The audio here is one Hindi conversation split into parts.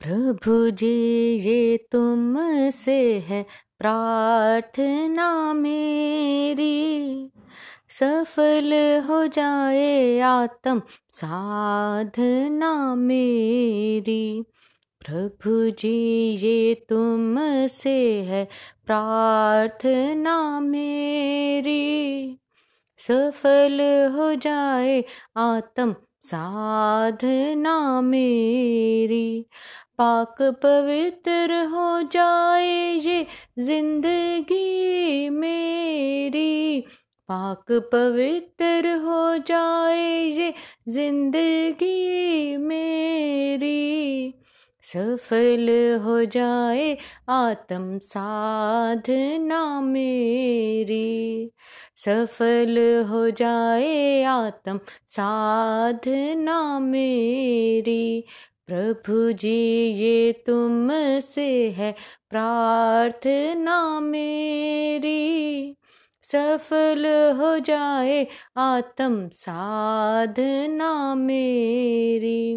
प्रभु जी, ये तुम से है प्रार्थना मेरी। सफल हो जाए आत्म साधना मेरी। प्रभु जी, ये तुम से है प्रार्थना मेरी। सफल हो जाए आत्म साधना मेरी। पाक पवित्र हो जाए ये ज़िंदगी मेरी। पाक पवित्र हो जाए ये ज़िंदगी मेरी। सफल हो जाए आत्म साधना मेरी। सफल हो जाए आत्म साधना मेरी। प्रभु जी, ये तुम से है प्रार्थना मेरी। सफल हो जाए आत्म साधना मेरी।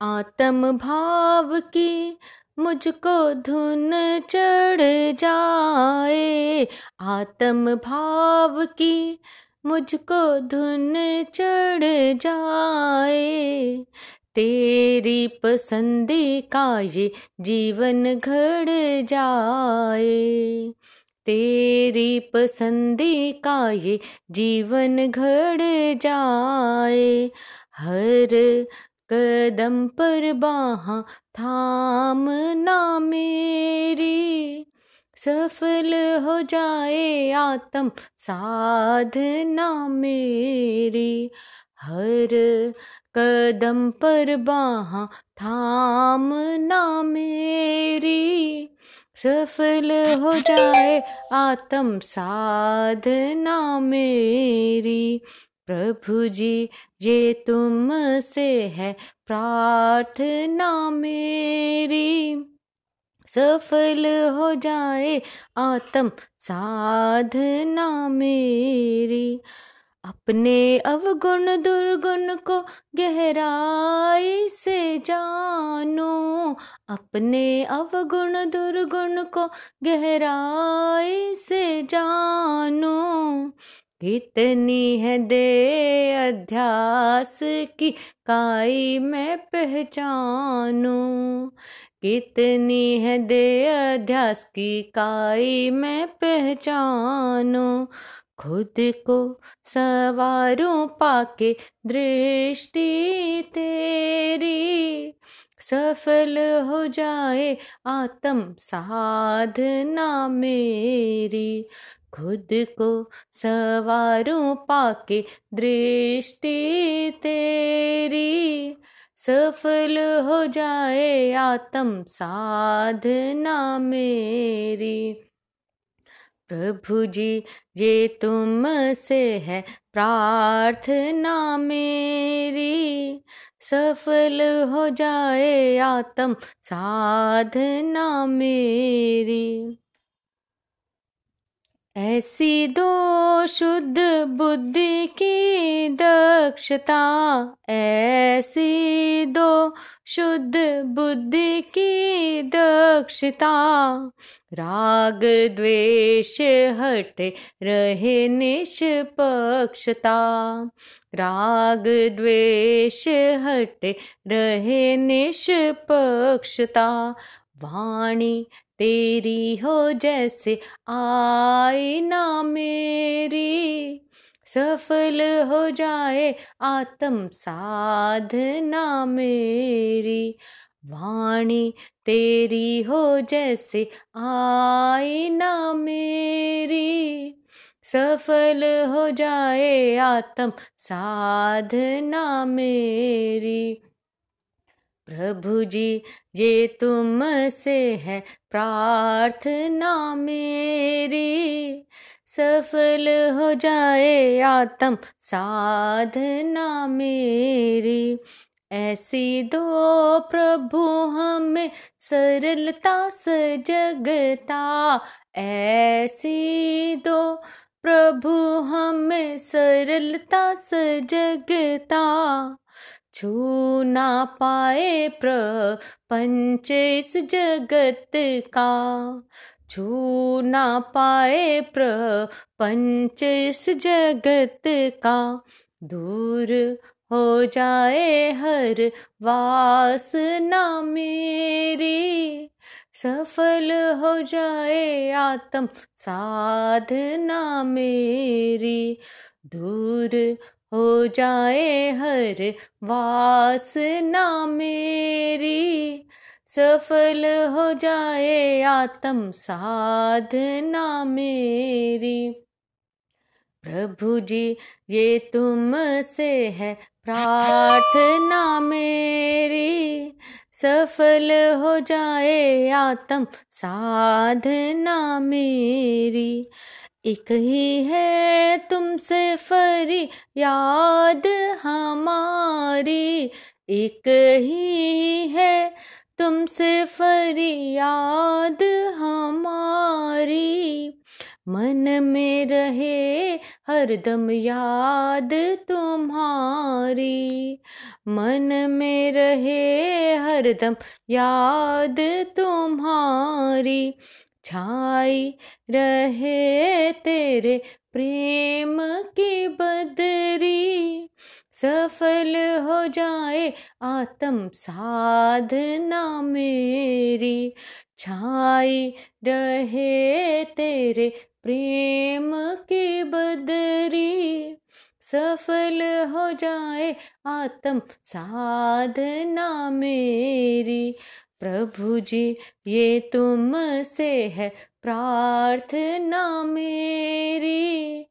आत्म भाव की मुझको धुन चढ़ जाए। आत्म भाव की मुझको धुन चढ़ जाए। तेरी पसंदी का ये जीवन घड़ जाए। तेरी पसंदी का ये जीवन घड़ जाए। हर कदम पर बाहा थामना मेरी। सफल हो जाए आत्म साधना मेरी। हर कदम पर बाहा थामना मेरी। सफल हो जाए आत्म साधना मेरी। प्रभु जी, ये तुम से है प्रार्थना मेरी। सफल हो जाए आत्म साधना मेरी। अपने अवगुण दुर्गुण को गहराई से जानो। अपने अवगुण दुर्गुण को गहराई से जानो। कितनी है दे अध्यास की काई मैं पहचानू? कितनी है दे अध्यास की काई मैं पहचानू? खुद को सवारों पाके दृष्टि तेरी। सफल हो जाए आत्म साधना मेरी। खुद को सवारों पाके दृष्टि तेरी। सफल हो जाए आत्म साधना मेरी। प्रभु जी, ये तुम से है प्रार्थना मेरी। सफल हो जाए आत्म साधना मेरी। ऐसी दो शुद्ध बुद्धि की दक्षता, ऐसी दो शुद्ध बुद्धि की दक्षता। राग द्वेष हट रहे निष्पक्षता। राग द्वेष हट रहे निष्पक्षता। वाणी तेरी हो जैसे आईना मेरी। सफल हो जाए आत्म साधना मेरी। वाणी तेरी हो जैसे आईना मेरी। सफल हो जाए आत्म साधना मेरी। प्रभु जी, ये तुम से है प्रार्थना मेरी। सफल हो जाए आत्म साधना मेरी। ऐसी दो प्रभु हमें सरलता सजगता ऐसी दो प्रभु हमें सरलता सजगता छू ना पाए प्रपंच इस जगत का। छू ना पाए प्रपंच इस जगत का। दूर हो जाए हर वासना मेरी, सफल हो जाए आत्म साधना मेरी। दूर हो जाए हर वासना मेरी। सफल हो जाए आत्म साधना मेरी। प्रभु जी, ये तुम से है प्रार्थना मेरी। सफल हो जाए आत्म साधना मेरी। एक ही है तुमसे फरी याद हमारी। एक ही है तुमसे फरी याद हमारी। मन में रहे हरदम याद तुम्हारी। मन में रहे हरदम याद तुम्हारी। छाई रहे तेरे प्रेम की बदरी। सफल हो जाए आत्म साधना मेरी। छाई रहे तेरे प्रेम की बदरी। सफल हो जाए आत्म साधना मेरी। प्रभु जी, ये तुम से है प्रार्थना मेरी।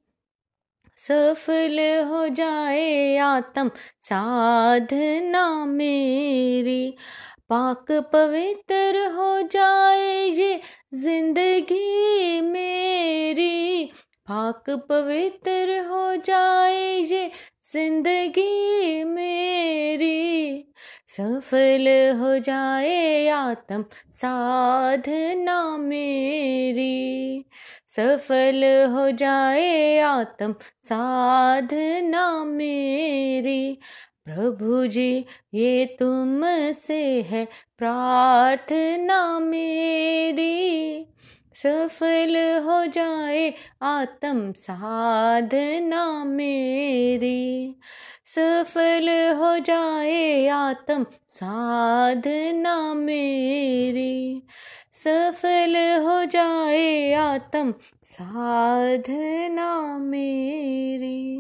सफल हो जाए आत्म साधना मेरी। पाक पवित्र हो जाए ये ज़िंदगी मेरी। पाक पवित्र हो जाए ये ज़िंदगी मेरी। सफल हो जाए आत्म साधना मेरी। सफल हो जाए आत्म साधना मेरी। प्रभु जी, ये तुम से है प्रार्थना मेरी। सफल हो जाए आत्म साधना मेरी। सफल हो जाए आत्म साधना मेरी। सफल हो जाए आत्म साधना मेरी।